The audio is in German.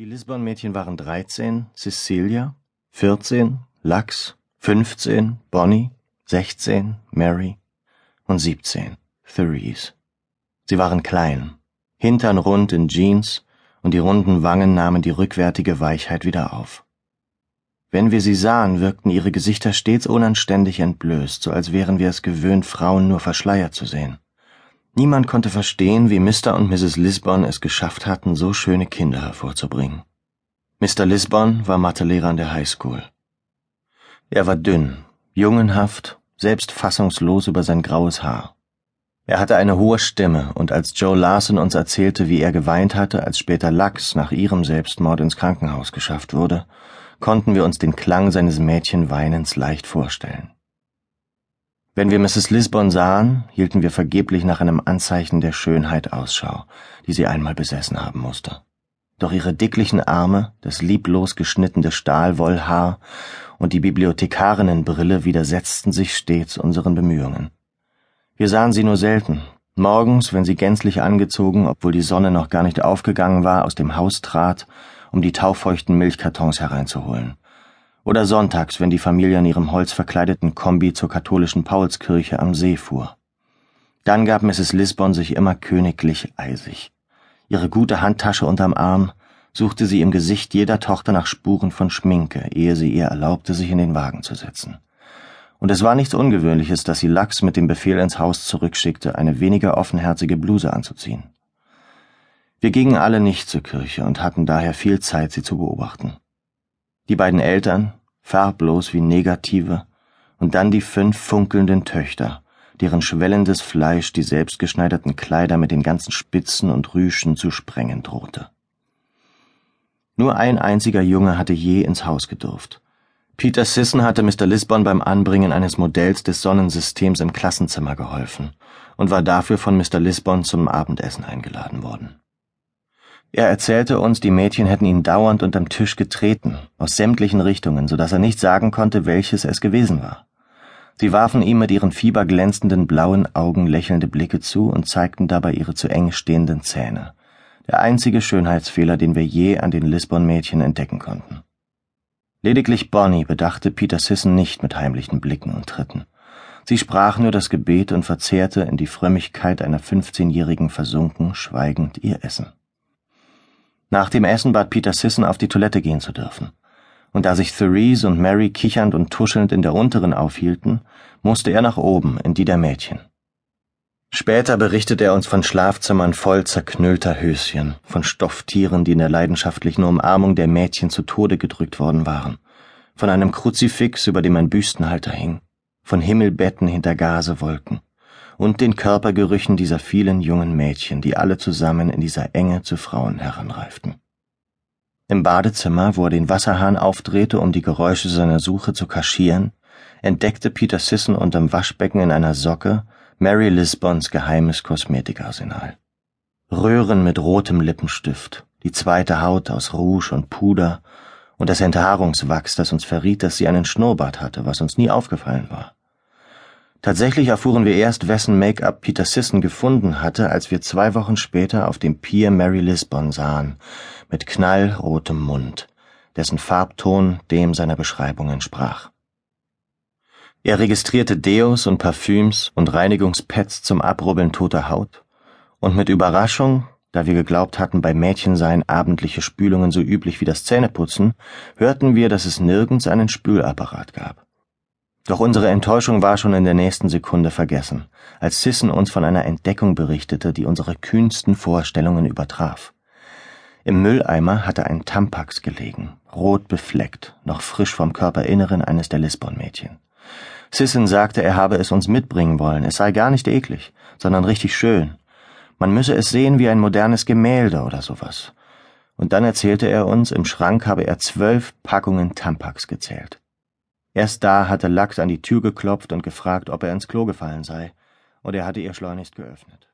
Die Lisbon-Mädchen waren 13, Cecilia, 14, Lux, 15, Bonnie, 16, Mary und 17, Therese. Sie waren klein, Hintern rund in Jeans und die runden Wangen nahmen die rückwärtige Weichheit wieder auf. Wenn wir sie sahen, wirkten ihre Gesichter stets unanständig entblößt, so als wären wir es gewöhnt, Frauen nur verschleiert zu sehen. Niemand konnte verstehen, wie Mr. und Mrs. Lisbon es geschafft hatten, so schöne Kinder hervorzubringen. Mr. Lisbon war Mathelehrer an der High School. Er war dünn, jungenhaft, selbst fassungslos über sein graues Haar. Er hatte eine hohe Stimme, und als Joe Larson uns erzählte, wie er geweint hatte, als später Lux nach ihrem Selbstmord ins Krankenhaus geschafft wurde, konnten wir uns den Klang seines Mädchenweinens leicht vorstellen. Wenn wir Mrs. Lisbon sahen, hielten wir vergeblich nach einem Anzeichen der Schönheit Ausschau, die sie einmal besessen haben musste. Doch ihre dicklichen Arme, das lieblos geschnittene Stahlwollhaar und die Bibliothekarinnenbrille widersetzten sich stets unseren Bemühungen. Wir sahen sie nur selten, morgens, wenn sie gänzlich angezogen, obwohl die Sonne noch gar nicht aufgegangen war, aus dem Haus trat, um die taufeuchten Milchkartons hereinzuholen oder sonntags, wenn die Familie in ihrem holzverkleideten Kombi zur katholischen Paulskirche am See fuhr. Dann gab Mrs. Lisbon sich immer königlich eisig. Ihre gute Handtasche unterm Arm suchte sie im Gesicht jeder Tochter nach Spuren von Schminke, ehe sie ihr erlaubte, sich in den Wagen zu setzen. Und es war nichts Ungewöhnliches, dass sie Lachs mit dem Befehl ins Haus zurückschickte, eine weniger offenherzige Bluse anzuziehen. Wir gingen alle nicht zur Kirche und hatten daher viel Zeit, sie zu beobachten. Die beiden Eltern, farblos wie Negative, und dann die fünf funkelnden Töchter, deren schwellendes Fleisch die selbstgeschneiderten Kleider mit den ganzen Spitzen und Rüschen zu sprengen drohte. Nur ein einziger Junge hatte je ins Haus gedurft. Peter Sisson hatte Mr. Lisbon beim Anbringen eines Modells des Sonnensystems im Klassenzimmer geholfen und war dafür von Mr. Lisbon zum Abendessen eingeladen worden. Er erzählte uns, die Mädchen hätten ihn dauernd unterm Tisch getreten, aus sämtlichen Richtungen, so dass er nicht sagen konnte, welches es gewesen war. Sie warfen ihm mit ihren fieberglänzenden blauen Augen lächelnde Blicke zu und zeigten dabei ihre zu eng stehenden Zähne. Der einzige Schönheitsfehler, den wir je an den Lisbon-Mädchen entdecken konnten. Lediglich Bonnie bedachte Peter Sisson nicht mit heimlichen Blicken und Tritten. Sie sprach nur das Gebet und verzehrte in die Frömmigkeit einer fünfzehnjährigen versunken, schweigend ihr Essen. Nach dem Essen bat Peter Sisson, auf die Toilette gehen zu dürfen. Und da sich Therese und Mary kichernd und tuschelnd in der unteren aufhielten, musste er nach oben in die der Mädchen. Später berichtet er uns von Schlafzimmern voll zerknüllter Höschen, von Stofftieren, die in der leidenschaftlichen Umarmung der Mädchen zu Tode gedrückt worden waren, von einem Kruzifix, über dem ein Büstenhalter hing, von Himmelbetten hinter Gasewolken, und den Körpergerüchen dieser vielen jungen Mädchen, die alle zusammen in dieser Enge zu Frauen heranreiften. Im Badezimmer, wo er den Wasserhahn aufdrehte, um die Geräusche seiner Suche zu kaschieren, entdeckte Peter Sisson unterm Waschbecken in einer Socke Mary Lisbons geheimes Kosmetikarsenal. Röhren mit rotem Lippenstift, die zweite Haut aus Rouge und Puder und das Enthaarungswachs, das uns verriet, dass sie einen Schnurrbart hatte, was uns nie aufgefallen war. Tatsächlich erfuhren wir erst, wessen Make-up Peter Sisson gefunden hatte, als wir zwei Wochen später auf dem Pier Mary Lisbon sahen, mit knallrotem Mund, dessen Farbton dem seiner Beschreibung entsprach. Er registrierte Deos und Parfüms und Reinigungspads zum Abrubbeln toter Haut, und mit Überraschung, da wir geglaubt hatten, bei Mädchen seien abendliche Spülungen so üblich wie das Zähneputzen, hörten wir, dass es nirgends einen Spülapparat gab. Doch unsere Enttäuschung war schon in der nächsten Sekunde vergessen, als Sisson uns von einer Entdeckung berichtete, die unsere kühnsten Vorstellungen übertraf. Im Mülleimer hatte ein Tampax gelegen, rot befleckt, noch frisch vom Körperinneren eines der Lisbon-Mädchen. Sisson sagte, er habe es uns mitbringen wollen, es sei gar nicht eklig, sondern richtig schön. Man müsse es sehen wie ein modernes Gemälde oder sowas. Und dann erzählte er uns, im Schrank habe er zwölf Packungen Tampax gezählt. Erst da hatte Lachs an die Tür geklopft und gefragt, ob er ins Klo gefallen sei, und er hatte ihr schleunigst geöffnet.